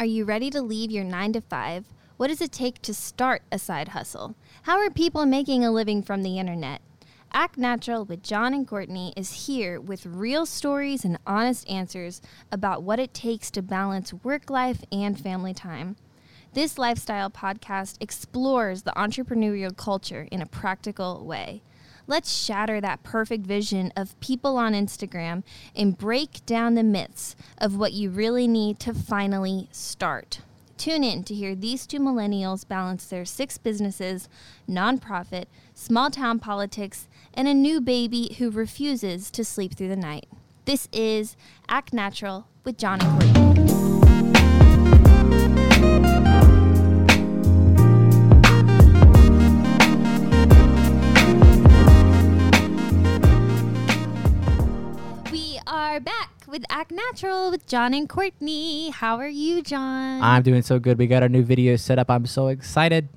Are you ready to leave your 9 to 5? What does it take to start a side hustle? How are people making a living from the internet? Act Natural with John and Courtney is here with real stories and honest answers about what it takes to balance work life and family time. This lifestyle podcast explores the entrepreneurial culture in a practical way. Let's shatter that perfect vision of people on Instagram and break down the myths of what you really need to finally start. Tune in to hear these two millennials balance their six businesses, nonprofit, small town politics, and a new baby who refuses to sleep through the night. This is Act Natural with John and Courtney. Are back with Act Natural with John and Courtney. How are you, John? I'm doing so good. We got our new video set up. I'm so excited.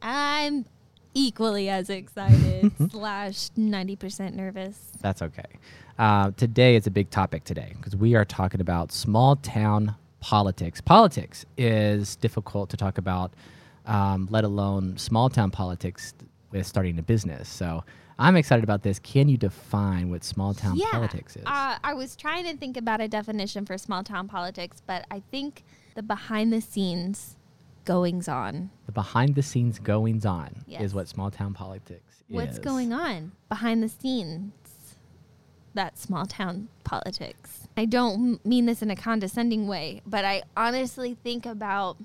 I'm equally as excited slash 90% nervous. That's okay. Uh, today is a big topic today because we are talking about small town politics. Politics is difficult to talk about, um, let alone small town politics with starting a business. So I'm excited about this. Can you define what small town politics is? Uh, I was trying to think about a definition for small town politics, but I think the behind the scenes goings on. the behind the scenes goings on Yes. is what small town politics is. What's is. going on behind the scenes? That small town politics. I don't mean this in a condescending way, but I honestly think about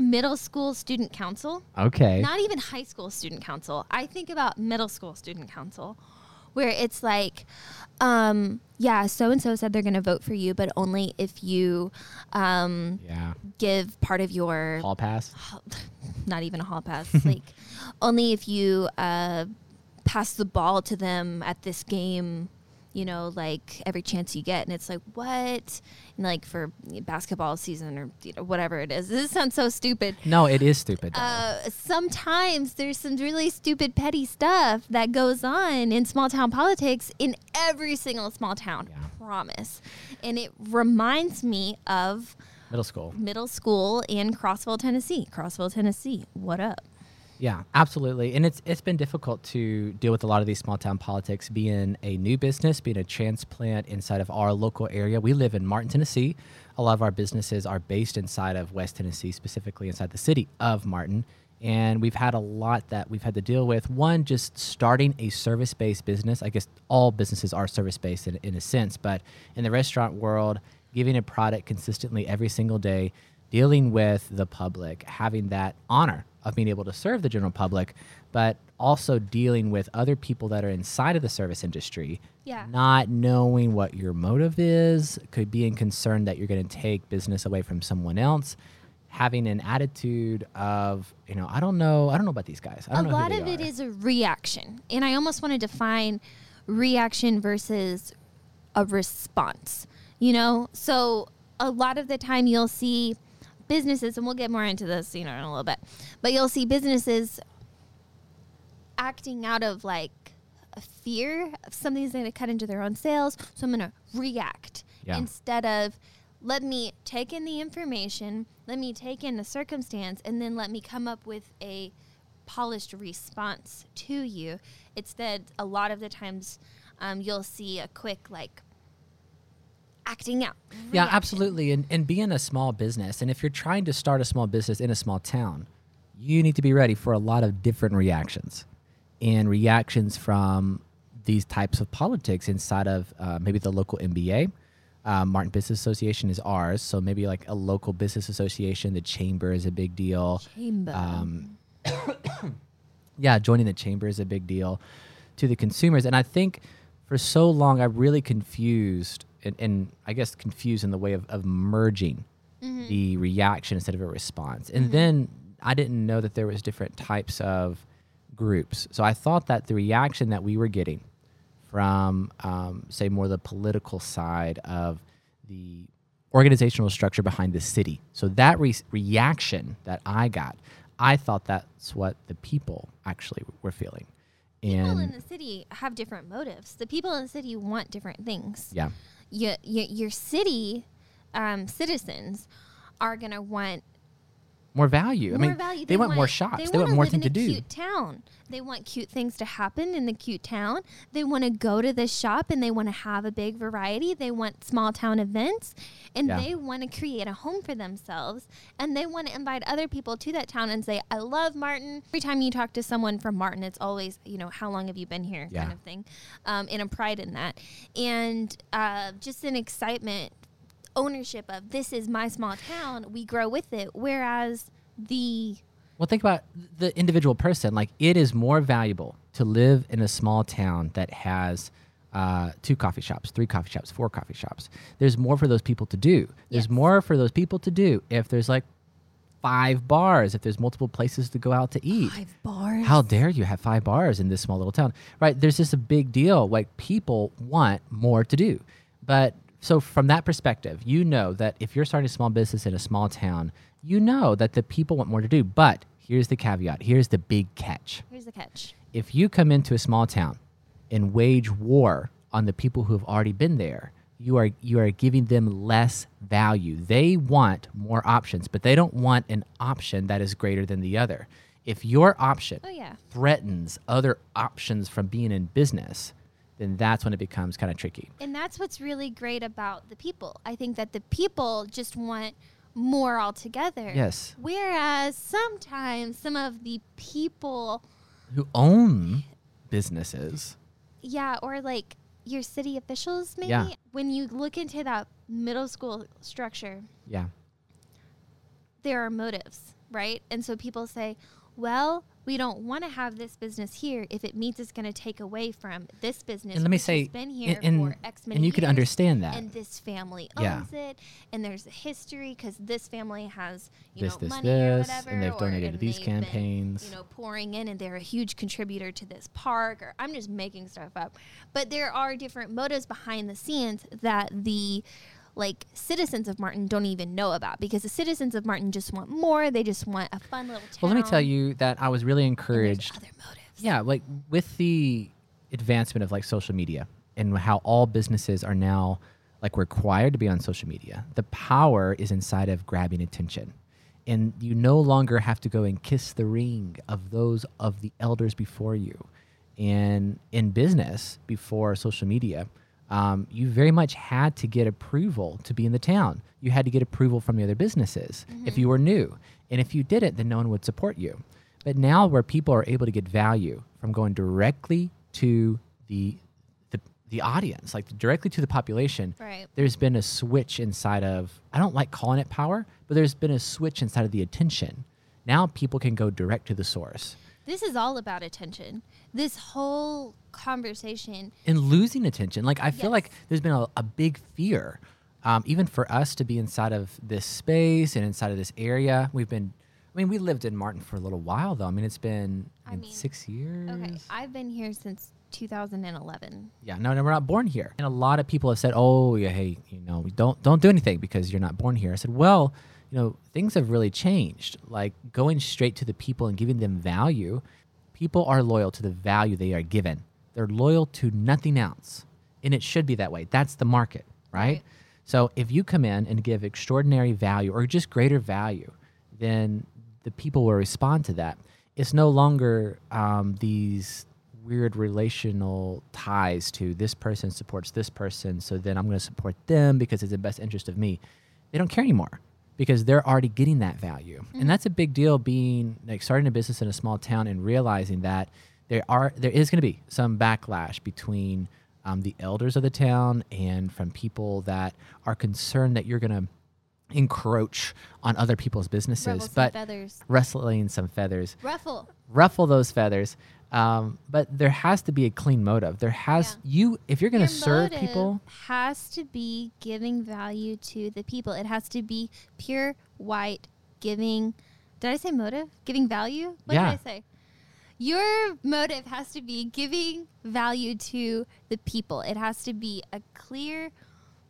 middle school student council. Okay. not even high school student council. I think about middle school student council where it's like, um, yeah, so and so said they're going to vote for you, but only if you um, yeah. give part of your, Hall pass. not even a hall pass, like only if you uh, pass the ball to them at this game. You know, like every chance you get, and it's like what, and like for basketball season or you know, whatever it is. This sounds so stupid, No, it is stupid. uh, sometimes there's some really stupid, petty stuff that goes on in small town politics in every single small town. Yeah. Promise. And it reminds me of Middle school. middle school in Crossville, Tennessee. Crossville, Tennessee. What up? Yeah, absolutely. And it's it's been difficult to deal with a lot of these small town politics being a new business, being a transplant inside of our local area. We live in Martin, Tennessee. A lot of our businesses are based inside of West Tennessee, specifically inside the city of Martin. And we've had a lot that we've had to deal with. One, just starting a service based business. I guess all businesses are service based in, in a sense, but in the restaurant world, giving a product consistently every single day, dealing with the public, having that honor of being able to serve the general public, but also dealing with other people that are inside of the service industry, Yeah. not knowing what your motive is, could being concern that you're going to take business away from someone else, having an attitude of, you know, I don't know, I don't know about these guys. I A don't know lot of it are. is a reaction. And I almost want to define reaction versus a response. You know? So a lot of the time you'll see businesses, and we'll get more into this, you know, in a little bit, but you'll see businesses acting out of like a fear of something's going to cut into their own sales. So I'm going to react Yeah. instead of let me take in the information, let me take in the circumstance, and then let me come up with a polished response to you. Instead, a lot of the times um, you'll see a quick like acting out. Yeah, reaction. absolutely. And, and being a small business, and if you're trying to start a small business in a small town, you need to be ready for a lot of different reactions and reactions from these types of politics inside of uh, maybe the local MBA. Uh, Martin Business Association is ours. So maybe like a local business association, the chamber is a big deal. Chamber. Um, yeah, joining the chamber is a big deal to the consumers. And I think for so long, I really confused, and, and I guess confused in the way of, of merging the reaction instead of a response. And then I didn't know that there was different types of groups. So I thought that the reaction that we were getting from, um, say, more the political side of the organizational structure behind the city. So that re- reaction that I got, I thought that's what the people actually were feeling. And people in the city have different motives. The people in the city want different things. yeah, Your, your, your city um, citizens are going to want more value. more I mean, value. they, want, more shops. They, want wanna more things to do. Cute town. They want cute things to happen in the cute town. They want to go to the shop and they want to have a big variety. They want small town events, and Yeah. they want to create a home for themselves. And they want to invite other people to that town and say, "I love Martin." Every time you talk to someone from Martin, it's always, you know, how long have you been here, Yeah. kind of thing, um, and a pride in that, and uh, just an excitement ownership of this is my small town we grow with it whereas the Well, think about the individual person. Like, it is more valuable to live in a small town that has uh, two coffee shops, three coffee shops, four coffee shops. There's more for those people to do. There's Yes. more for those people to do if there's like five bars, if there's multiple places to go out to eat. five bars How dare you have five bars in this small little town? Right? There's just a big deal. Like people want more to do. But so from that perspective, you know that if you're starting a small business in a small town, you know that the people want more to do. But here's the caveat. Here's the big catch. here's the catch If you come into a small town and wage war on the people who have already been there, you are you are giving them less value. They want more options, but they don't want an option that is greater than the other. If your option oh yeah threatens other options from being in business, then that's when it becomes kind of tricky. and that's what's really great about the people i think that the people just want more altogether Yes. whereas sometimes some of the people Who own businesses. yeah or like your city officials maybe Yeah. when you look into that middle school structure Yeah. there are motives, right? And so people say, well, we don't want to have this business here if it means it's going to take away from this business. And let me say, been here and, for X many and you could understand that. And this family Yeah. owns it, and there's a history because this family has you This, know this, money or whatever, and they've or- donated to and these they've been, campaigns. you know, pouring in, and they're a huge contributor to this park. Or I'm just making stuff up, but there are different motives behind the scenes that the like citizens of Martin don't even know about because the citizens of Martin just want more. They just want a fun little town. well, let me tell you that I was really encouraged. other motives. Yeah, like with the advancement of like social media and how all businesses are now like required to be on social media, the power is inside of grabbing attention. And you no longer have to go and kiss the ring of those of the elders before you. And in business, before social media, um, you very much had to get approval to be in the town. You had to get approval from the other businesses if you were new. And if you didn't, then no one would support you. But now, where people are able to get value from going directly to the the, the audience, like directly to the population, Right. there's been a switch inside of I don't like calling it power, but there's been a switch inside of the attention. Now people can go direct to the source. This is all about attention. This whole conversation. and losing attention. Like I feel Yes. like there's been a, a big fear, um, even for us to be inside of this space and inside of this area. We've been, I mean, we lived in Martin for a little while though. I mean, it's been I mean, six years. Okay, I've been here since 2011. Yeah, no, no, we're not born here. And a lot of people have said, "Oh, yeah, hey, you know, don't don't do anything because you're not born here." I said, "Well, you know, things have really changed. Like going straight to the people and giving them value. People are loyal to the value they are given. They're loyal to nothing else, and it should be that way. That's the market, right? Right. So if you come in and give extraordinary value or just greater value, then the people will respond to that. It's no longer um, these weird relational ties to this person supports this person, so then I'm going to support them because it's in the best interest of me. They don't care anymore because they're already getting that value, and that's a big deal. Being like starting a business in a small town and realizing that there are there is going to be some backlash between um, the elders of the town and from people that are concerned that you're going to encroach on other people's businesses, some but feathers. rustling some feathers Ruffle. ruffle those feathers. Um, but there has to be a clean motive. There has you if you're going to serve people. has to be giving value to the people. It has to be pure white giving. Did I say motive? Giving value? What Yeah. did I say? Your motive has to be giving value to the people. It has to be a clear,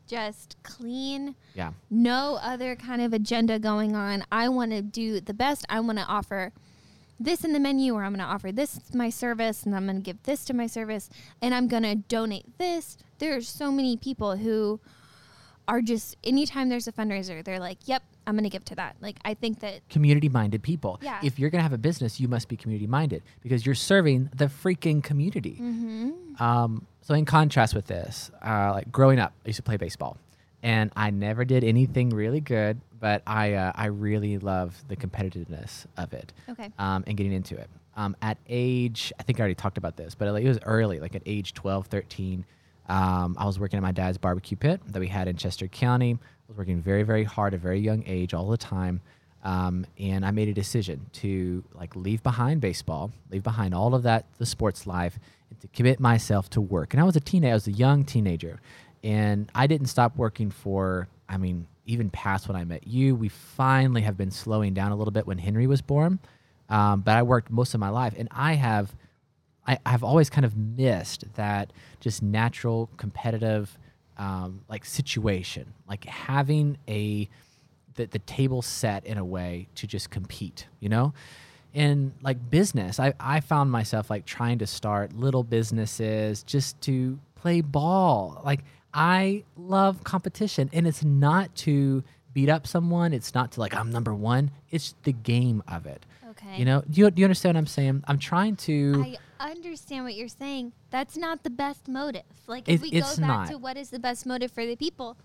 just clean, Yeah, no other kind of agenda going on. I want to do the best. I want to offer this in the menu, or I'm going to offer this my service, and I'm going to give this to my service, and I'm going to donate this. There are so many people who are just anytime there's a fundraiser, they're like, "Yep, I'm gonna give to that. Like I think that community minded people. Yeah. If you're going to have a business, you must be community minded because you're serving the freaking community. Mm-hmm. Um, so, in contrast with this, uh, like growing up, I used to play baseball and I never did anything really good, but I, uh, I really love the competitiveness of it okay. um, and getting into it. Um, at age, I think I already talked about this, but it was early, like at age 12, 13. Um, I was working at my dad's barbecue pit that we had in Chester County. I was working very, very hard at a very young age, all the time. Um, and I made a decision to like leave behind baseball, leave behind all of that, the sports life, and to commit myself to work. And I was a teenager, I was a young teenager, and I didn't stop working for. I mean, even past when I met you, we finally have been slowing down a little bit when Henry was born. Um, but I worked most of my life, and I have, I, I've always kind of missed that just natural competitive, um, like situation, like having a, the, the table set in a way to just compete, you know? In like business, I, I found myself like trying to start little businesses just to play ball. Like I love competition, and it's not to beat up someone. It's not to like I'm number one. It's the game of it. Okay. You know, do you, do you understand what I'm saying? I'm trying to. I understand what you're saying. That's not the best motive. Like if It- we go back not. to what is the best motive for the people,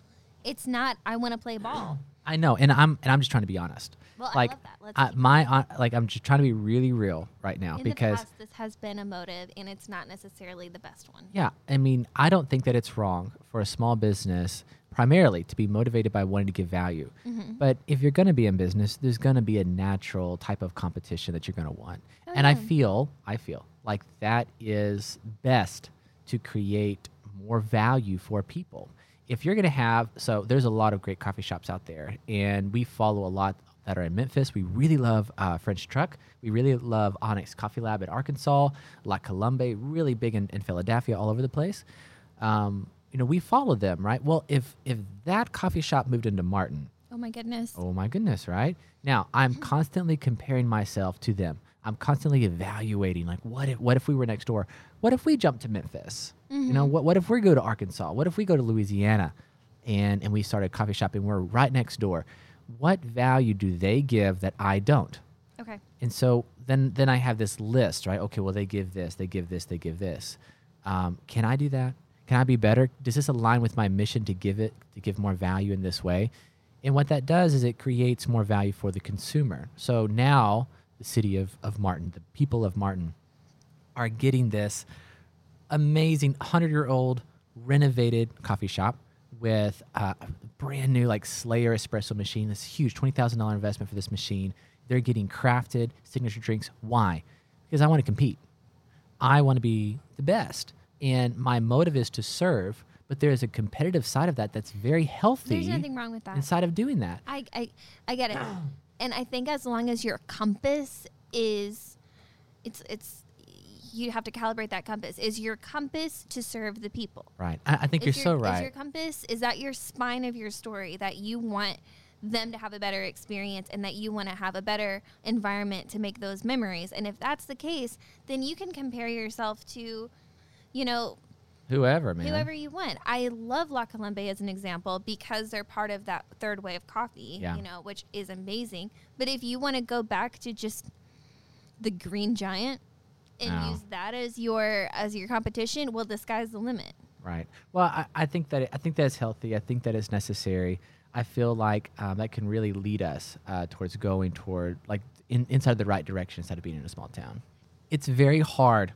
it's not I want to play ball. I know, and I'm and I'm just trying to be honest. Well, like I love that. Let's I, my uh, like I'm just trying to be really real right now in because the past this has been a motive and it's not necessarily the best one. yeah, I mean I don't think that it's wrong for a small business primarily to be motivated by wanting to give value. Mm-hmm. But if you're going to be in business, there's going to be a natural type of competition that you're going to want. Oh, and I feel, I feel like that is best to create more value for people. If you're going to have, so there's a lot of great coffee shops out there, and we follow a lot that are in Memphis. We really love uh, French Truck. We really love Onyx Coffee Lab at Arkansas, La Colombe, really big in, in Philadelphia, all over the place. Um, you know, we follow them, right? Well, if if that coffee shop moved into Martin, Oh my goodness. Oh my goodness, right? Now, I'm constantly comparing myself to them. I'm constantly evaluating like what if what if we were next door? What if we jump to Memphis? You know, what what if we go to Arkansas? What if we go to Louisiana and and we start a coffee shop and we're right next door? What value do they give that I don't? Okay. And so then then I have this list, right? Okay, well they give this, they give this, they give this. Um, can I do that? Can I be better? Does this align with my mission to give it to give more value in this way? And what that does is it creates more value for the consumer. So now the city of, of Martin, the people of Martin, are getting this amazing 100 year old renovated coffee shop with uh, a brand new like Slayer espresso machine. This huge $20,000 investment for this machine. They're getting crafted signature drinks. Why? Because I want to compete. I want to be the best. And my motive is to serve, but there is a competitive side of that that's very healthy There's nothing wrong with that. inside of doing that. I, I I get it. and I think as long as your compass is it's it's you have to calibrate that compass. Is your compass to serve the people? Right. I, I think you're Is so your, Is right. your compass is that your spine of your story that you want them to have a better experience and that you want to have a better environment to make those memories. And if that's the case, then you can compare yourself to, you know, Whoever, man. whoever you want. I love La Colombe as an example because they're part of that third wave of coffee, Yeah. you know, which is amazing. But if you want to go back to just the green giant and No. use that as your as your competition, well the sky's the limit. Right. Well, I, I think that I think that's healthy. I think that is necessary. I feel like um, that can really lead us uh, towards going toward like in, inside the right direction instead of being in a small town. It's very hard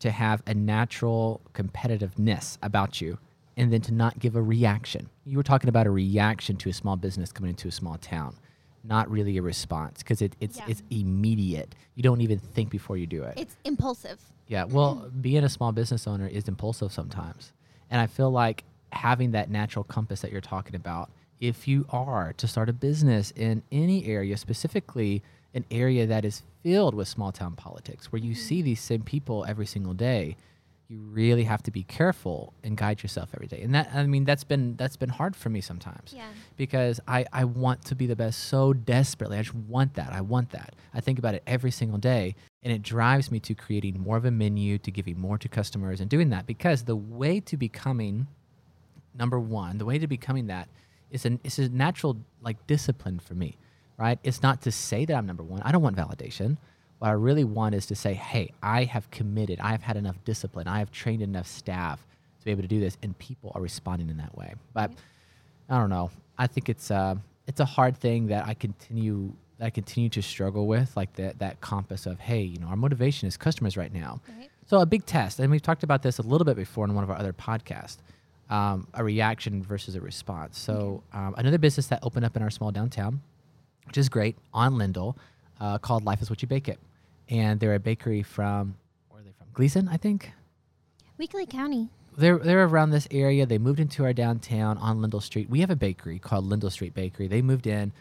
to have a natural competitiveness about you and then to not give a reaction. You were talking about a reaction to a small business coming into a small town, not really a response because it, it's Yeah. it's immediate. You don't even think before you do it. It's impulsive. Yeah, well, being a small business owner is impulsive sometimes. And I feel like having that natural compass that you're talking about, if you are to start a business in any area, specifically an area that is filled with small town politics, where you see mm. these same people every single day, you really have to be careful and guide yourself every day. And that I mean that's been that's been hard for me sometimes Yeah. because I, I want to be the best so desperately. I just want that. I want that. I think about it every single day, and it drives me to creating more of a menu, to giving more to customers, and doing that because the way to becoming number one, the way to becoming that is it's a it's a natural like discipline for me, right? It's not to say that I'm number one. I don't want validation. What I really want is to say, hey, I have committed. I have had enough discipline. I have trained enough staff to be able to do this, and people are responding in that way. But I don't know. I think it's uh, it's a hard thing that I continue that I continue to struggle with, like that that compass of hey, you know, our motivation is customers right now. Right. So a big test, and we've talked about this a little bit before in one of our other podcasts. Um, a reaction versus a response. So um, another business that opened up in our small downtown, which is great, on Lindell, uh, called Life is What You Bake It, and they're a bakery from where are they from? Gleason, I think Weakley County. they're they're around this area. They moved into our downtown on Lindell Street. We have a bakery called Lindell Street Bakery. They moved in.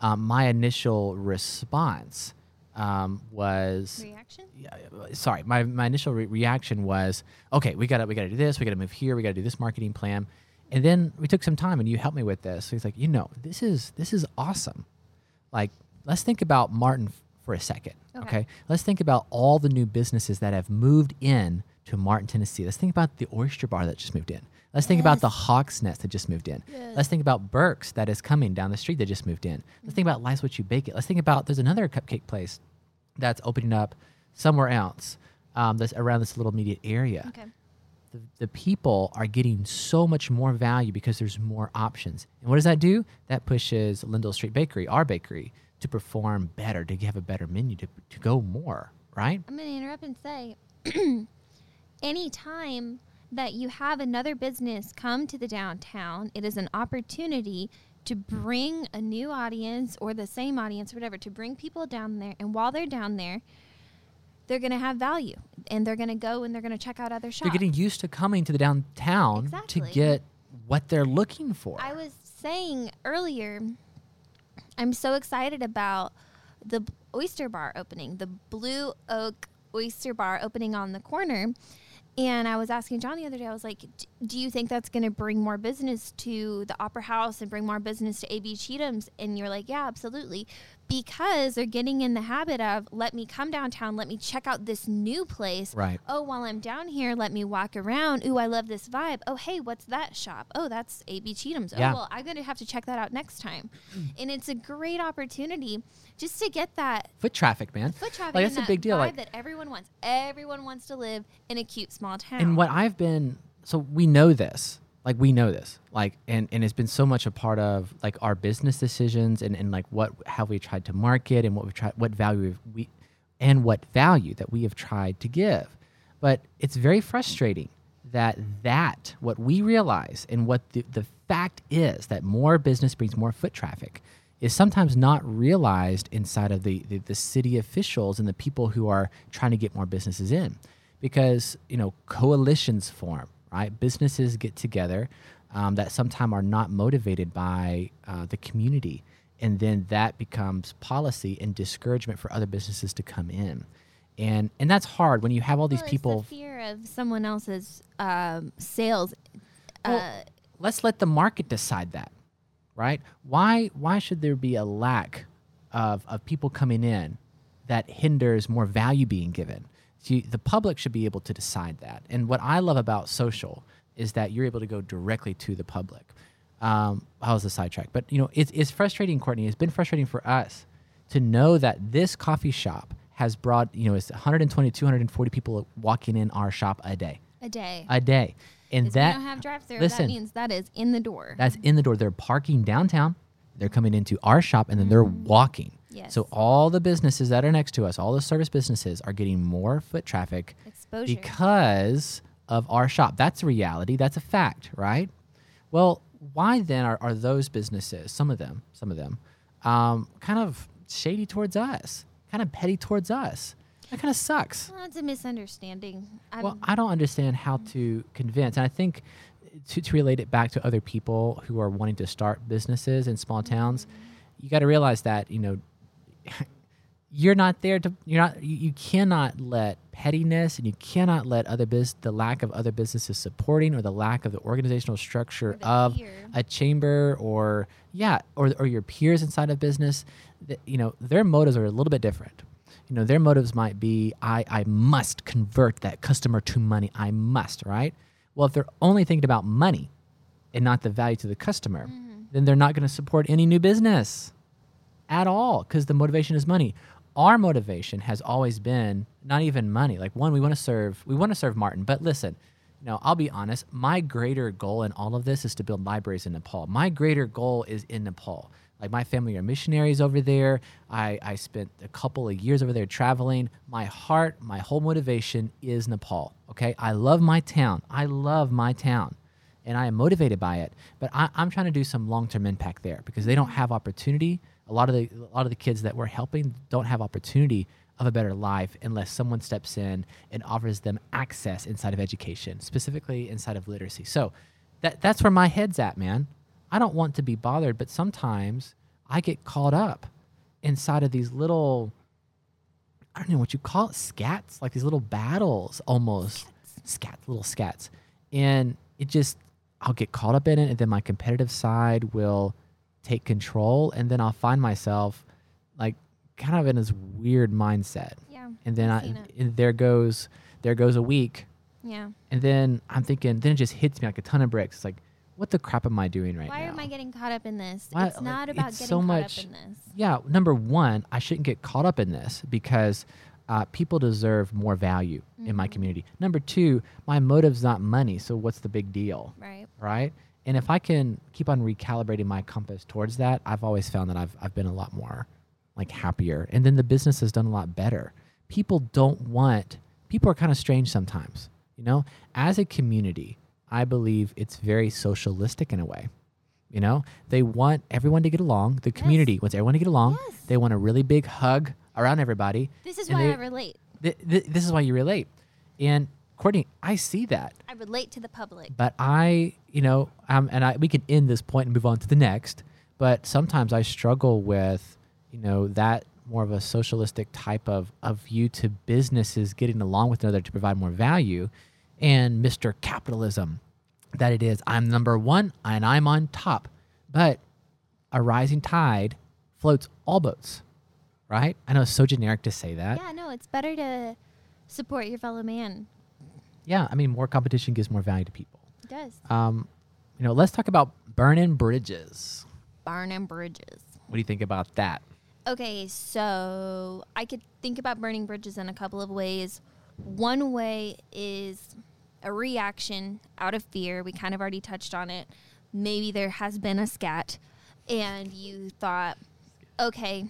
Um, my initial response um, was Reaction? yeah, sorry. My, my initial re- reaction was okay. We gotta we gotta do this. We gotta move here. We gotta do this marketing plan. And then we took some time, and you helped me with this. So he's like, you know, this is this is awesome. Like, let's think about Martin f- for a second. Okay. Okay. Let's think about all the new businesses that have moved in to Martin, Tennessee. Let's think about the Oyster Bar that just moved in. Let's think about the Hawk's Nest that just moved in. Yes. Let's think about Burke's that is coming down the street that just moved in. Let's think about Life's What You Bake It. Let's think about there's another cupcake place that's opening up somewhere else um, that's around this little immediate area. Okay. The, the people are getting so much more value because there's more options. And what does that do? That pushes Lindell Street Bakery, our bakery, to perform better, to have a better menu, to, to go more, right? I'm going to interrupt and say anytime that you have another business come to the downtown, it is an opportunity to bring a new audience or the same audience or whatever, to bring people down there. And while they're down there, they're going to have value and they're going to go and they're going to check out other shops. They're getting used to coming to the downtown Exactly. to get what they're looking for. I was saying earlier, I'm so excited about the oyster bar opening, the Blue Oak Oyster Bar opening on the corner. And I was asking John the other day, I was like, "D- do you think that's going to bring more business to the Opera House and bring more business to AB Cheatham's? And you're like, yeah, absolutely. Because they're getting in the habit of, let me come downtown, let me check out this new place. Right. Oh, while I'm down here, let me walk around. Ooh, I love this vibe. Oh, hey, what's that shop? Oh, that's AB Cheatham's. Oh, yeah. Oh, well, I'm going to have to check that out next time. and it's a great opportunity just to get that Foot traffic, man. foot traffic. Like that's a big deal. Vibe Like that everyone wants. Everyone wants to live in a cute small town. and what I've been so we know this. Like we know this. Like and and it's been so much a part of like our business decisions and and like what how we tried to market and what we tried what value we and what value that we have tried to give. But it's very frustrating that that what we realize and what the, the fact is that more business brings more foot traffic is sometimes not realized inside of the, the, the city officials and the people who are trying to get more businesses in. Because you know coalitions form right? Businesses get together um, that sometimes are not motivated by uh, the community. And then that becomes policy and discouragement for other businesses to come in. And and that's hard when you have all these Well, people the fear of someone else's um, sales. Well, uh, let's let the market decide that, right? Why why should there be a lack of, of people coming in that hinders more value being given? See, the public should be able to decide that. And what I love about social is that you're able to go directly to the public. Um, how was the sidetrack? But you know, it's, it's frustrating, Courtney. It's been frustrating for us to know that this coffee shop has brought, you know, it's 120, 240 people walking in our shop a day, a day. a day. And that we don't have drive through. That means that is in the door. that's in the door. They're parking downtown. They're coming into our shop and then they're walking. Yes. So all the businesses that are next to us, all the service businesses are getting more foot traffic Exposure. because of our shop. That's a reality. That's a fact, right? Well, why then are, are those businesses, some of them, some of them, um, kind of shady towards us, kind of petty towards us? That kind of sucks. well, it's a misunderstanding. I'm, Well, I don't understand how mm. to convince, and I think to, to relate it back to other people who are wanting to start businesses in small towns, mm. you got to realize that you know you're not there to you're not you, you cannot let pettiness and you cannot let other bus the lack of other businesses supporting or the lack of the organizational structure the of fear. a chamber or yeah or or your peers inside of business that you know their motives are a little bit different you know their motives might be i i must convert that customer to money i must right well if they're only thinking about money and not the value to the customer mm-hmm. then they're not going to support any new business at all because the motivation is money. Our motivation has always been not even money. Like one, we want to serve, we want to serve Martin. But listen, you know, I'll be honest. My greater goal in all of this is to build libraries in Nepal. My greater goal is in Nepal. Like my family are missionaries over there. I, I spent a couple of years over there traveling. My heart, my whole motivation is Nepal. Okay, I love my town. I love my town and I am motivated by it. But I, am trying to do some long term impact there because they don't have opportunity. A lot of the a lot of the kids that we're helping don't have opportunity of a better life unless someone steps in and offers them access inside of education, specifically inside of literacy. So that that's where my head's at, man. I don't want to be bothered, but sometimes I get caught up inside of these little I don't know what you call it, scats, like these little battles almost. Scats, little scats. And it just I'll get caught up in it and then my competitive side will take control and then I'll find myself like kind of in this weird mindset. Yeah. And then I and there goes there goes a week Yeah. and then I'm thinking then it just hits me like a ton of bricks. It's like what the crap am I doing right Why now? Why am I getting caught up in this? Why- it's like, not about it's getting so caught much- up in this. yeah, number one, I shouldn't get caught up in this because uh, people deserve more value in my Mhm. community. Number two, my motive's not money, so what's the big deal? Right. right? And if I can keep on recalibrating my compass towards that, I've always found that I've I've been a lot more like happier. And then the business has done a lot better. People don't want people are kind of strange sometimes, you know? As a community, I believe it's very socialistic in a way. You know, they want everyone to get along. The community wants everyone to get along. Yes. They want a really big hug around everybody. This is why they- I relate. Th- th- this is why you relate. And Courtney, I see that I relate to the public. but I, you know, um, and I we can end this point and move on to the next. But sometimes I struggle with, you know, that more of a socialistic type of of view to businesses getting along with another to provide more value, and Mr. Capitalism, that it is I'm number one and I'm on top, but a rising tide floats all boats, right? I know it's so generic to say that. yeah, no, it's better to support your fellow man. yeah I mean, more competition gives more value to people. It does. Um, you know, let's talk about burning bridges. Barn and bridges. What do you think about that? Okay, so I could think about burning bridges in a couple of ways. One way is a reaction out of fear. We kind of already touched on it. Maybe there has been a scat, and you thought, okay,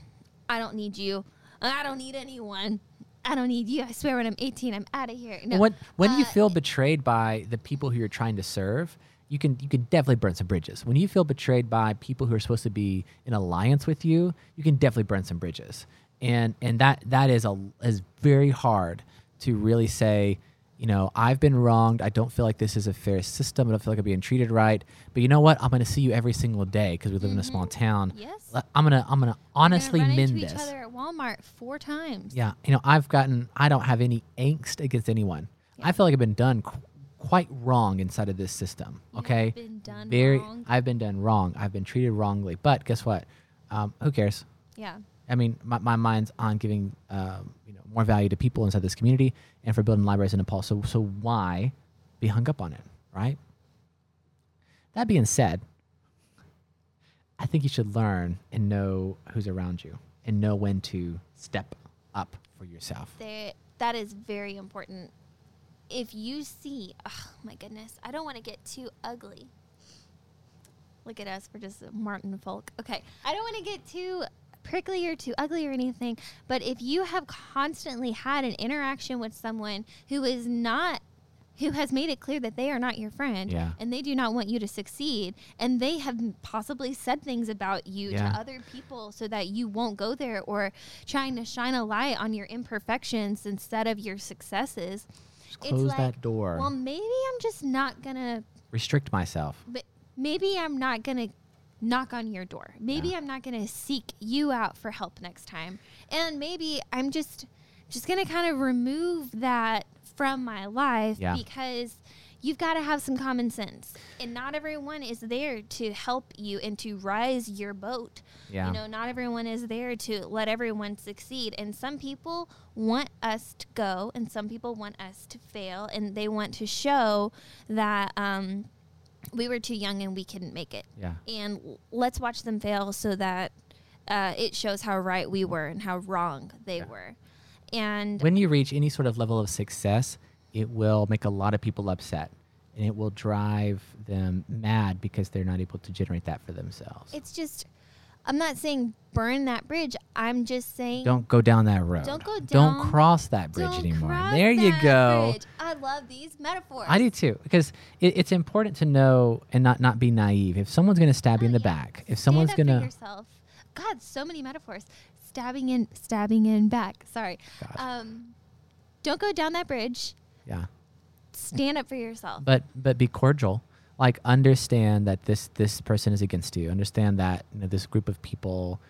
I don't need you. I don't need anyone. I don't need you. I swear when I'm 18, I'm out of here. No. When when you Uh, feel betrayed by the people who you're trying to serve, you can you can definitely burn some bridges. When you feel betrayed by people who are supposed to be in alliance with you, you can definitely burn some bridges. And and that that is a is very hard to really say, you know, I've been wronged. I don't feel like this is a fair system. I don't feel like I'm being treated right. But you know what? I'm going to see you every single day because we live in a small town. Yes. I'm gonna I'm gonna honestly We're gonna run mend into this. each other at Walmart four times. Yeah, you know, I've gotten, I don't have any angst against anyone. I feel like I've been done qu- quite wrong inside of this system. You Okay, been done very, wrong. I've been done wrong. I've been treated wrongly. But guess what? Um, who cares? Yeah. I mean, my, my mind's on giving, um, you know, more value to people inside this community and for building libraries in Nepal. So, so why be hung up on it, right? That being said, I think you should learn and know who's around you and know when to step up for yourself. there that is very important if you see oh my goodness i don't want to get too ugly look at us we're just martin folk okay i don't want to get too prickly or too ugly or anything but if you have constantly had an interaction with someone who is not who has made it clear that they are not your friend Yeah. and they do not want you to succeed and they have possibly said things about you Yeah. to other people so that you won't go there or trying to shine a light on your imperfections instead of your successes Just close like, that door. well maybe i'm just not gonna Restrict myself. but maybe i'm not gonna knock on your door maybe Yeah. i'm not gonna seek you out for help next time and maybe i'm just just gonna kind of remove that from my life Yeah. because you've got to have some common sense and not everyone is there to help you and to rise your boat Yeah. you know not everyone is there to let everyone succeed and some people want us to go and some people want us to fail and they want to show that um we were too young and we couldn't make it. Yeah. And let's watch them fail so that uh, it shows how right we were and how wrong they Yeah. were. And When you reach any sort of level of success, it will make a lot of people upset and it will drive them mad because they're not able to generate that for themselves. it's just, I'm not saying burn that bridge. I'm just saying Don't go down that road. Don't go down. Don't cross that bridge anymore. There you go. bridge. I love these metaphors. I do too, because it, it's important to know and not not be naive. If someone's going to stab you in Oh, the yeah. back, if Stand someone's going to, stab yourself. God, so many metaphors. Stabbing in, stabbing in back. Sorry. Um, don't go down that bridge. yeah, Stand up for yourself. but but be cordial. Like understand that this this person is against you. Understand that you know, this group of people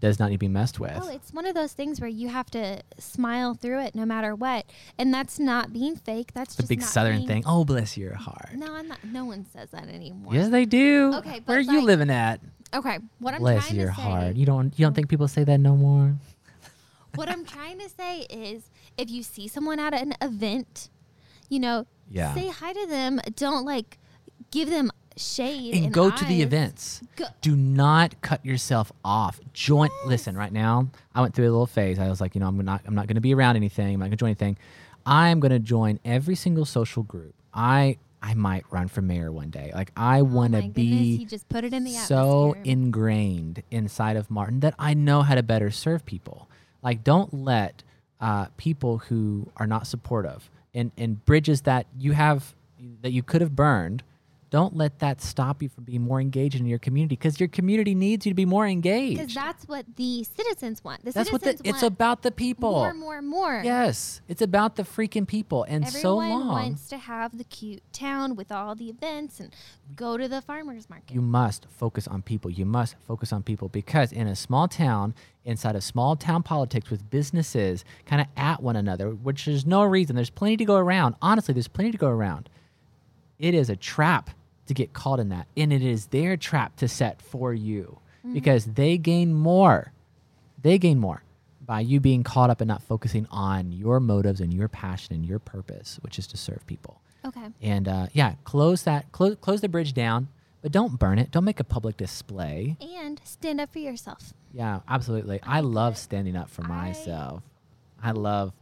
does not need to be messed with. Oh, it's one of those things where you have to smile through it no matter what, and that's not being fake. That's it's a big Southern thing. Oh, bless your heart. No, I'm not. No one says that anymore. Yes, they do. Okay, but where are you living at? Okay, what I'm bless trying your to say. heart. You don't you don't think people say that no more? what I'm trying to say is, if you see someone at an event, you know, Yeah. say hi to them. Don't like give them shade and and go to the events. Go- Do not cut yourself off. Join. Listen, right now, I went through a little phase. I was like, you know, I'm not, I'm not going to be around anything. I'm not going to join anything. I'm going to join every single social group. I, I might run for mayor one day. Like, I want Oh to be he just put it in the so atmosphere. ingrained inside of Martin that I know how to better serve people. Like, don't let uh, people who are not supportive and, and bridges that you have that you could have burned. Don't let that stop you from being more engaged in your community because your community needs you to be more engaged. because that's what the citizens want. The That's what the, citizens it's about the people. More, more, more. Yes, it's about the freaking people. And so Everyone long, wants to have the cute town with all the events and go to the farmers market. you must focus on people. You must focus on people because in a small town, inside of small town politics with businesses kind of at one another, which there's no reason, there's plenty to go around. Honestly, there's plenty to go around. It is a trap to get caught in that. And it is their trap to set for you because they gain more. They gain more by you being caught up and not focusing on your motives and your passion and your purpose, which is to serve people okay. and uh, yeah, close that close close the bridge down, but don't burn it. Don't make a public display. And stand up for yourself. Yeah, absolutely. I love it. standing up for I- myself. I love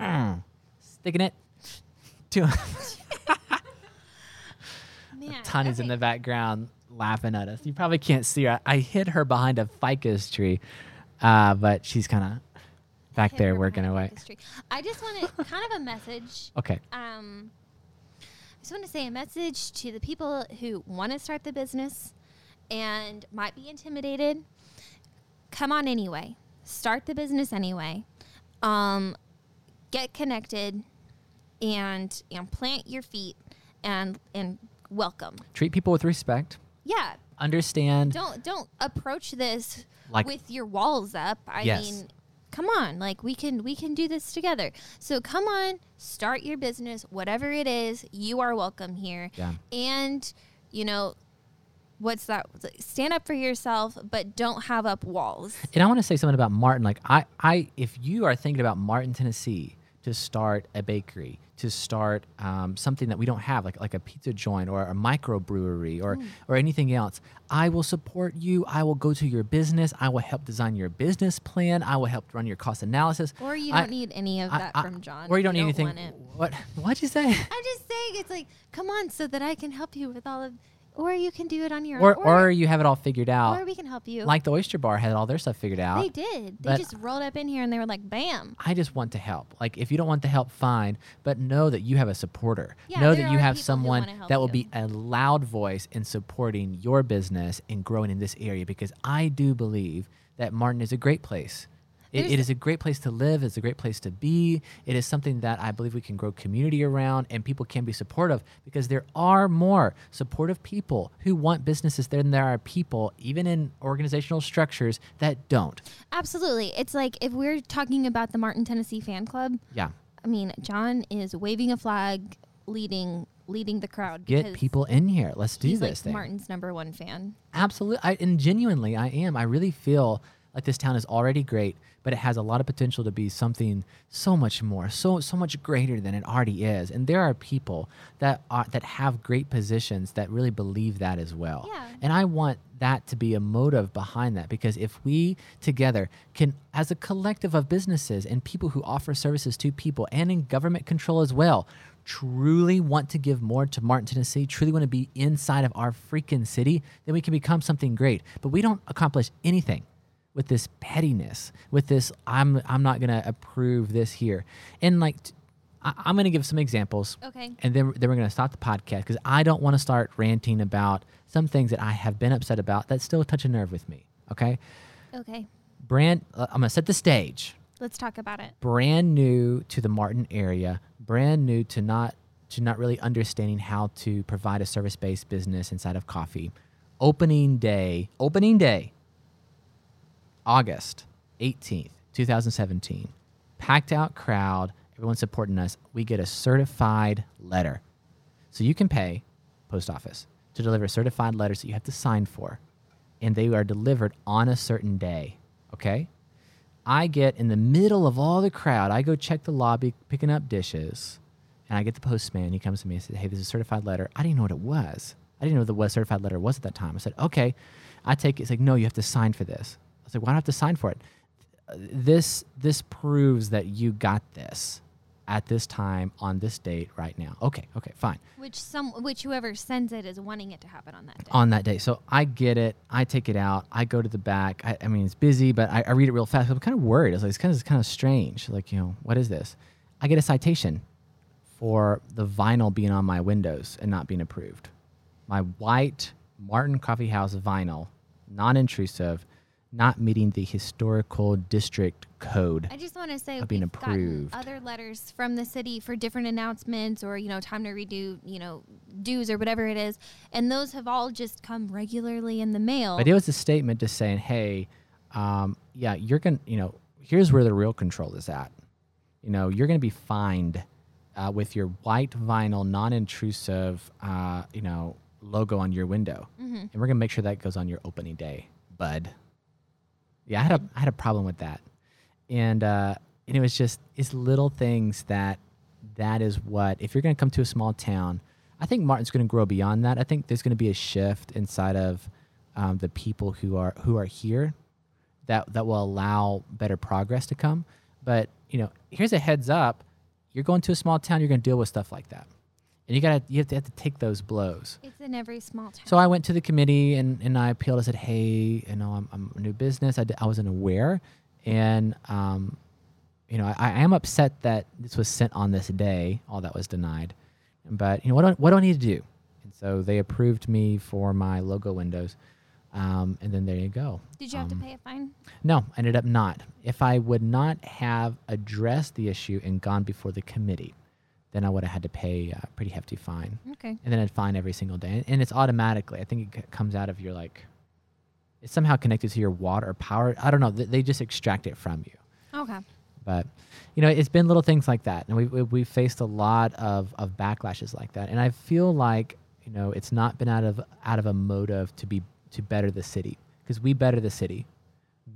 mm, sticking it to Man, Tani's in the background laughing at us. You probably can't see her. I hid her behind a ficus tree, uh, but she's kind of back there working away. I just want to kind of a message. Okay. Um, I just want to say a message to the people who want to start the business and might be intimidated. Come on anyway. Start the business anyway. Um, get connected and and plant your feet and and welcome. Treat people with respect. Yeah, Understand. don't don't approach this Like- with your walls up. I Yes. mean, come on, like we can we can do this together. So come on, start your business, whatever it is. You are welcome here. Yeah. And you know, what's that? Stand up for yourself, but don't have up walls. And I want to say something about Martin. Like I, I, if you are thinking about Martin, Tennessee, to start a bakery, to start um, something that we don't have, like like a pizza joint or a microbrewery or or anything else, I will support you. I will go to your business. I will help design your business plan. I will help run your cost analysis. Or you I- don't need any of I- that I- from John. Or you don't need anything. want it. What? What'd you say? I'm just saying, it's like, come on, so that I can help you with all of, or you can do it on your Or own, or you have it all figured out. or we can help you. Like the Oyster Bar had all their stuff figured out. They did. They just rolled up in here and they were like, "Bam!" I just want to help. Like if you don't want to help, fine, but know that you have a supporter. Yeah, know that you have someone that will you. be a loud voice in supporting your business and growing in this area because I do believe that Martin is a great place. It, it is a great place to live. It's a great place to be. It is something that I believe we can grow community around and people can be supportive because there are more supportive people who want businesses there than there are people, even in organizational structures, that don't. Absolutely. It's like if we're talking about the Martin Tennessee fan club. Yeah. I mean, John is waving a flag, leading leading the crowd. Get people in here. Let's do this like thing. Martin's number one fan. Absolutely. I, and genuinely, I am. I really feel Like this town is already great, but it has a lot of potential to be something so much more, so so much greater than it already is. And there are people that are that have great positions that really believe that as well. Yeah. And I want that to be a motive behind that because if we together can, as a collective of businesses and people who offer services to people and in government control as well, truly want to give more to Martin, Tennessee, truly want to be inside of our freaking city, then we can become something great. But we don't accomplish anything with this pettiness, with this I'm I'm not gonna approve this here, and like t- I, am gonna give some examples. Okay. And then then we're gonna stop the podcast because I don't want to start ranting about some things that I have been upset about that still touch a nerve with me. Okay. Okay. Brand, uh, I'm gonna set the stage. Let's talk about it. Brand new to the Martin area, brand new to not to not really understanding how to provide a service-based business inside of coffee. Opening day, opening day, August 18th, 2017. Packed out crowd, everyone supporting us. We get a certified letter. So you can pay post office to deliver certified letters that you have to sign for, and they are delivered on a certain day. Okay? I get in the middle of all the crowd, I go check the lobby picking up dishes, and I get the postman. He comes to me and says, Hey, this is a certified letter. I didn't know what it was. I didn't know what the certified letter was at that time. I said, Okay. I take it. It's like, No, you have to sign for this. I was like, Why do I have to sign for it? This this proves that you got this at this time on this date right now. Okay, okay, fine. Which some which whoever sends it is wanting it to happen on that day. On that day. So I get it. I take it out. I go to the back. I, I mean, it's busy, but I, I read it real fast. I'm kind of worried. I was like, it's kind of, it's kind of strange. Like, you know, what is this? I get a citation for the vinyl being on my windows and not being approved. My white Martin Coffee House vinyl, non intrusive, not meeting the historical district code. I just want to say being approved. other letters from the city for different announcements or you know time to redo you know dues or whatever it is, and those have all just come regularly in the mail. But it was a statement just saying, hey, um, yeah, you're going to, you know, here's where the real control is at. You know, you're going to be fined uh, with your white vinyl, non intrusive, uh, you know, logo on your window. Mm-hmm. And we're going to make sure that goes on your opening day, bud. Yeah, I had a, I had a problem with that. And, uh, and it was just, it's little things that that is what, if you're going to come to a small town, I think Martin's going to grow beyond that. I think there's going to be a shift inside of um, the people who are who are here that that will allow better progress to come. But you know, here's a heads up: you're going to a small town, you're going to deal with stuff like that, and you got to you have to, have to take those blows. it's in every small town. So I went to the committee and, and I appealed. I said, hey, you know, I'm, I'm a new business. I, d- I wasn't aware. And, um, you know, I, I am upset that this was sent on this day. All that was denied. But, you know, what do, I- what do I need to do? And so they approved me for my logo windows. Um, and then there you go. Did you have Um, to pay a fine? No, I ended up not. If I would not have addressed the issue and gone before the committee, then I would have had to pay a pretty hefty fine Okay. and then I'd fine every single day. And it's automatically. I think it c- comes out of your like. It's somehow connected to your water or power. I don't know. They, just extract it from you. Okay. But you know, it's been little things like that, and we we we faced a lot of of backlashes like that. And I feel like you know it's not been out of out of a motive to be to better the city because we better the city.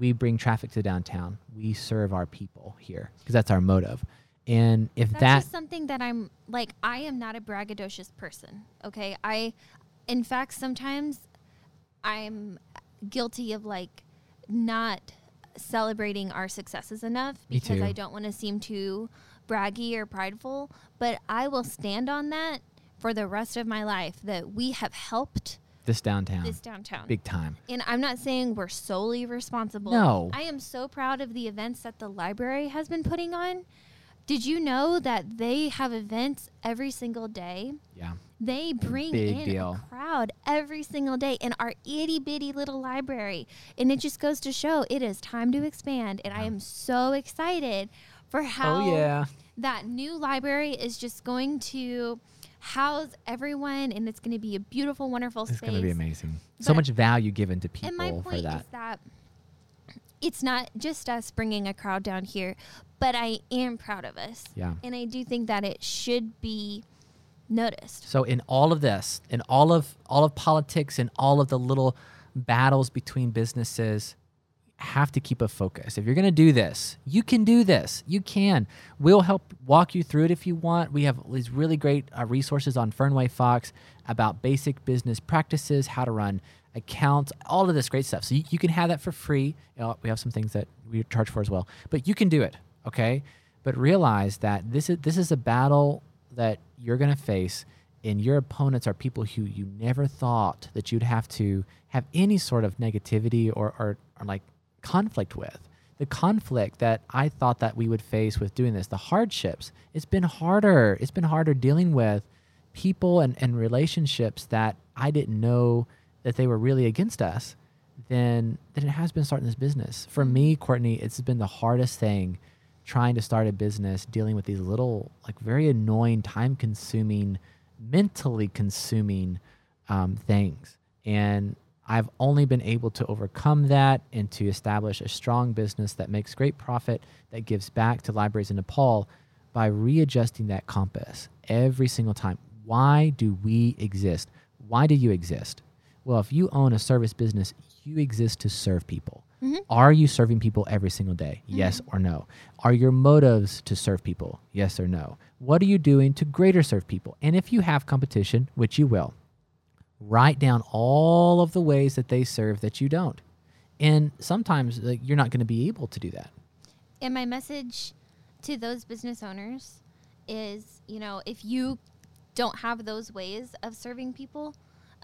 We bring traffic to downtown. We serve our people here because that's our motive. And if That's that just something that I'm like. I am not a braggadocious person. Okay. I, in fact, sometimes I'm guilty of like not celebrating our successes enough because. I don't want to seem too braggy or prideful. But I will stand on that for the rest of my life that we have helped this downtown, this downtown. big time. And I'm not saying we're solely responsible. No. I am so proud of the events that the library has been putting on. Did you know that they have events every single day? Yeah. They bring Big in deal. a crowd every single day in our itty bitty little library. And it just goes to show it is time to expand. And I am so excited for oh, how Oh yeah. that new library is just going to house everyone and it's going to be a beautiful, wonderful It's space. going to be amazing. So much value given to people And my for that. is that it's not just us bringing a crowd down here, but I am proud of us. Yeah. And I do think that it should be noticed. So in all of this, in all of all of politics and all of the little battles between businesses, have to keep a focus. If you're going to do this, you can do this. You can. We'll help walk you through it if you want. We have these really great uh, resources on Fernway Fox about basic business practices, how to run accounts, all of this great stuff. So you, you can have that for free. You know, we have some things that we charge for as well, but you can do it. Okay. But realize that this is this is a battle that you're going to face, and your opponents are people who you never thought that you'd have to have any sort of negativity or, or, or like conflict with. The conflict that I thought that we would face with doing this, the hardships, it's been harder. It's been harder dealing with people and, and relationships that I didn't know that they were really against us then than it has been starting this business. For me, Courtney, it's been the hardest thing trying to start a business, dealing with these little, like very annoying, time consuming, mentally consuming um, things. And I've only been able to overcome that and to establish a strong business that makes great profit, that gives back to libraries in Nepal by readjusting that compass every single time. Why do we exist? Why do you exist? Well, if you own a service business, you exist to serve people. Mm-hmm. Are you serving people every single day? Yes or no? Are your motives to serve people? Yes or no? What are you doing to greater serve people? And if you have competition, which you will, write down all of the ways that they serve that you don't. And sometimes like, you're not going to be able to do that. And my message to those business owners is, you know, if you don't have those ways of serving people,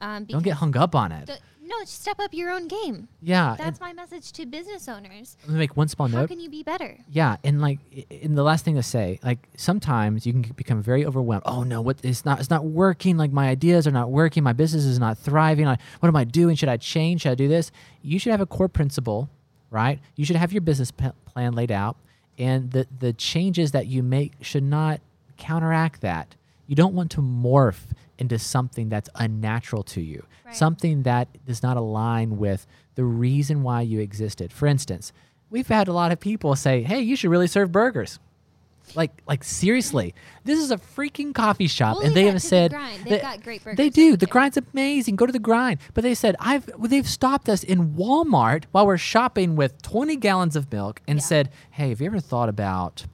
um, Don't get hung up on it. the- no, step up your own game. yeah. That's my message to business owners. let me make one small How note. How can you be better? Yeah, and like, i- and the last thing to say, like, sometimes you can become very overwhelmed. Oh no, what it's not, it's not working. Like my ideas are not working. My business is not thriving. What am I doing? Should I change? Should I do this? You should have a core principle, right? You should have your business p- plan laid out, and the the changes that you make should not counteract that. You don't want to morph into something that's unnatural to you, Right. something that does not align with the reason why you existed. For instance, we've had a lot of people say, "Hey, you should really serve burgers." Like, like seriously, this is a freaking coffee shop, We'll and they have the said grind. They've got great They do. The grind's amazing. Go to the grind. But they said I've well, they've stopped us in Walmart while we're shopping with 20 gallons of milk and Yeah. said, "Hey, have you ever thought about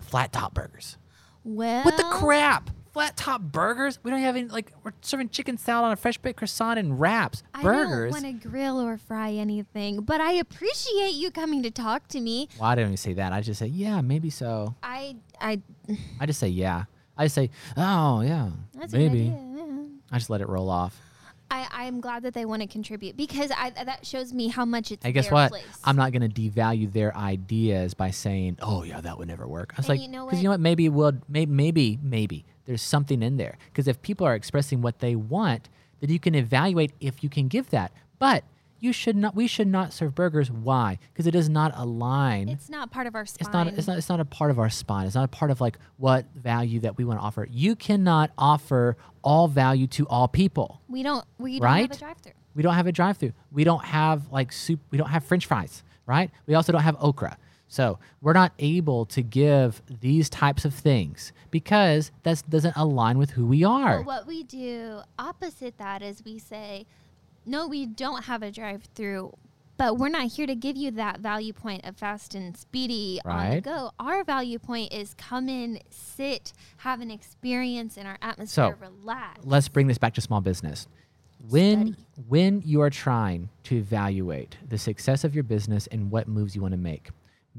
flat top burgers?" Well, What the crap? Flat top burgers? We don't have any like we're serving chicken salad on a fresh baked croissant and wraps. I burgers. don't want to grill or fry anything, but I appreciate you coming to talk to me. well, I don't even say that. I just say, yeah, maybe so. I, I, I just say, yeah. I just say, oh, yeah, that's maybe. yeah. I just let it roll off. I, I'm glad that they want to contribute because I, that shows me how much it's Hey, guess what? place. I'm not going to devalue their ideas by saying, "Oh, yeah, that would never work." I was And like, you know what? you know what? Maybe it would. Maybe, maybe, maybe there's something in there. Because if people are expressing what they want, then you can evaluate if you can give that. But you should not. We should not serve burgers. Why? Because it does not align. It's not part of our spine. it's not. It's not. It's not a part of our spine. It's not a part of like what value that we want to offer. You cannot offer all value to all people. We don't. We don't have a drive-through. We don't have a drive-through. We don't have like soup. We don't have French fries, right? We also don't have okra. So we're not able to give these types of things because that doesn't align with who we are. But what we do opposite that is we say, no, we don't have a drive-through, but we're not here to give you that value point of fast and speedy on the go. Our value point is come in, sit, have an experience in our atmosphere, relax. Let's bring this back to small business. When Study. when you are trying to evaluate the success of your business and what moves you want to make,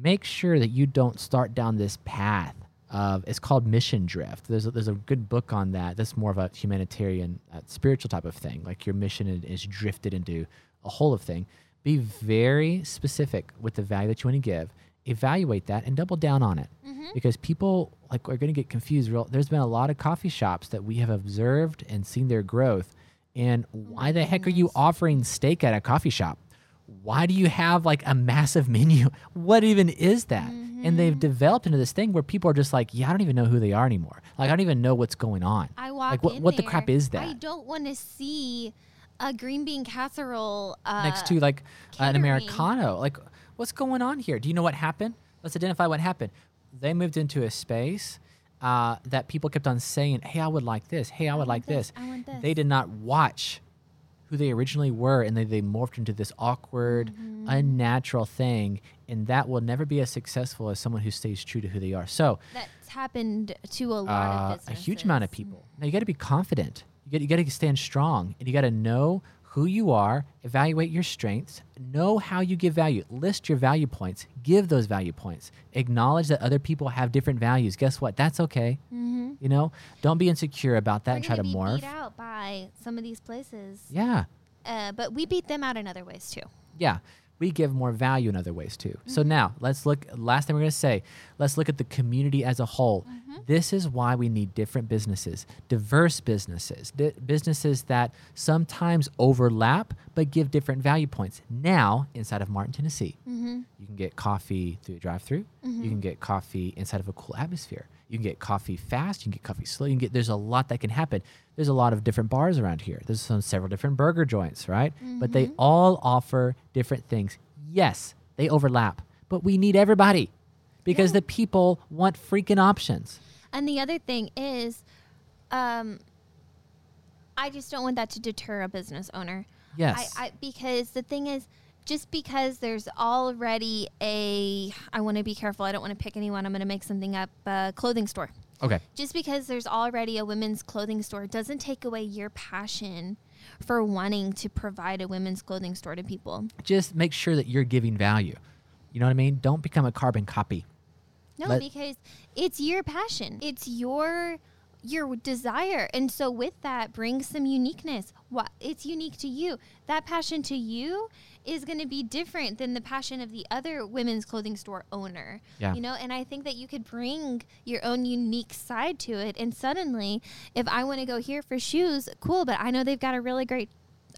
make sure that you don't start down this path of it's called mission drift. There's a, there's a good book on that. That's more of a humanitarian, uh, spiritual type of thing. Like your mission is, is drifted into a whole of thing. Be very specific with the value that you want to give. Evaluate that and double down on it because people like are going to get confused. Real, there's been a lot of coffee shops that we have observed and seen their growth. And why the heck are you offering steak at a coffee shop? Why do you have like a massive menu? What even is that? And they've developed into this thing where people are just like, yeah, I don't even know who they are anymore. Like I don't even know what's going on. I walk like what what the crap is that? I don't want to see a green bean casserole uh, Next to like an americano. Like what's going on here? Do you know what happened? Let's identify what happened. They moved into a space uh, that people kept on saying, "Hey, I would like this. Hey, I, would like this. this." I want They did not watch who they originally were and they, they morphed into this awkward, Mm-hmm. unnatural thing. And that will never be as successful as someone who stays true to who they are. So, That's happened to a lot uh, of a huge amount of people. Now you got to be confident. You got you got to stand strong, and you got to know who you are. Evaluate your strengths. Know how you give value. List your value points. Give those value points. Acknowledge that other people have different values. Guess what? That's okay. Mm-hmm. You know, don't be insecure about that We're and try to be morph. beat out by some of these places, Yeah, uh, but we beat them out in other ways too. yeah. We give more value in other ways too. So Mm-hmm. now let's look. Last thing we're going to say, let's look at the community as a whole. Mm-hmm. This is why we need different businesses, diverse businesses, di- businesses that sometimes overlap but give different value points. Now, inside of Martin, Tennessee, Mm-hmm. you can get coffee through a drive-through. You can get coffee inside of a cool atmosphere. You can get coffee fast. You can get coffee slow. You can get. There's a lot that can happen. There's a lot of different bars around here. There's some several different burger joints, right? But they all offer different things. Yes, they overlap, but we need everybody because the people want freaking options. And the other thing is, um, I just don't want that to deter a business owner. Yes. I, I because the thing is, just because there's already a, I want to be careful. I don't want to pick anyone. I'm going to make something up. Uh, clothing store. Okay. Just because there's already a women's clothing store doesn't take away your passion for wanting to provide a women's clothing store to people. Just make sure that you're giving value. You know what I mean? Don't become a carbon copy. No, Let- because it's your passion. It's your your desire. And so with that brings some uniqueness. What it's unique to you. That passion to you is going to be different than the passion of the other women's clothing store owner. Yeah. You know, and I think that you could bring your own unique side to it and suddenly if I want to go here for shoes, cool, but I know they've got a really great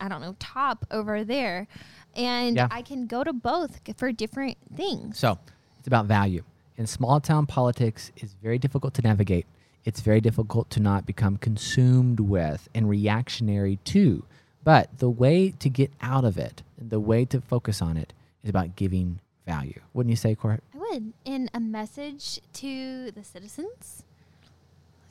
I don't know, top over there. And Yeah. I can go to both for different things. So it's about value. And small town politics is very difficult to navigate. It's very difficult to not become consumed with and reactionary to. But the way to get out of it, and the way to focus on it, is about giving value. Wouldn't you say, Court? I would. In a message to the citizens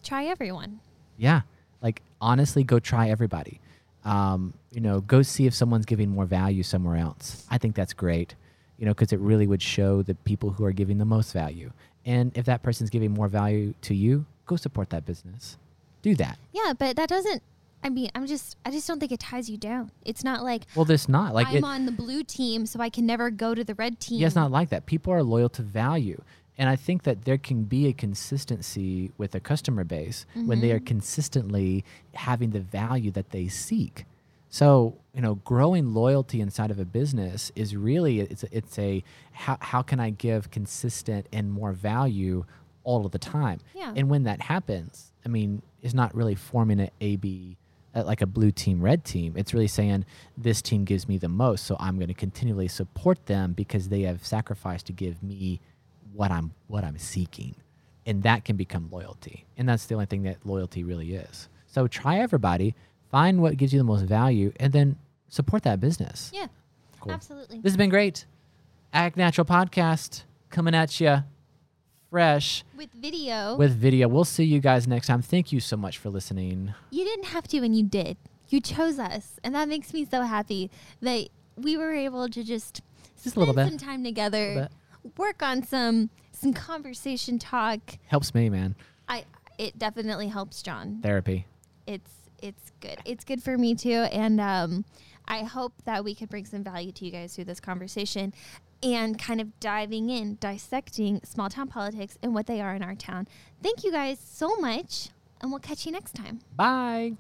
try everyone. Yeah. Like honestly, go try everybody. Um, you know, go see if someone's giving more value somewhere else. I think that's great. You know, because it really would show the people who are giving the most value. And if that person's giving more value to you, go support that business. Do that. Yeah, but that doesn't. I mean, I'm just. I just don't think it ties you down. It's not like, Well, there's not like I'm it. on the blue team, so I can never go to the red team. Yeah, it's not like that. People are loyal to value. And I think that there can be a consistency with a customer base when they are mm-hmm. consistently having the value that they seek. So, you know, growing loyalty inside of a business is really it's a, it's a how, how can I give consistent and more value all of the time? Yeah. And when that happens, I mean, it's not really forming an A B like a blue team, red team. It's really saying this team gives me the most, so I'm going to continually support them because they have sacrificed to give me what I'm what I'm seeking, and that can become loyalty. And that's the only thing that loyalty really is. So try everybody, find what gives you the most value, and then support that business. Yeah, Cool. absolutely. This has been great. Act Natural podcast coming at you fresh With video, with video. We'll see you guys next time. Thank you so much for listening. you didn't have to, and you did. You chose us, and that makes me so happy that we were able to just Just a little spend bit. some time together, work on some some conversation talk. Helps me, man. I it definitely helps John. Therapy. It's it's good. It's good for me too, and um, I hope that we could bring some value to you guys through this conversation, and kind of diving in, dissecting small town politics and what they are in our town. Thank you guys so much, and we'll catch you next time. Bye.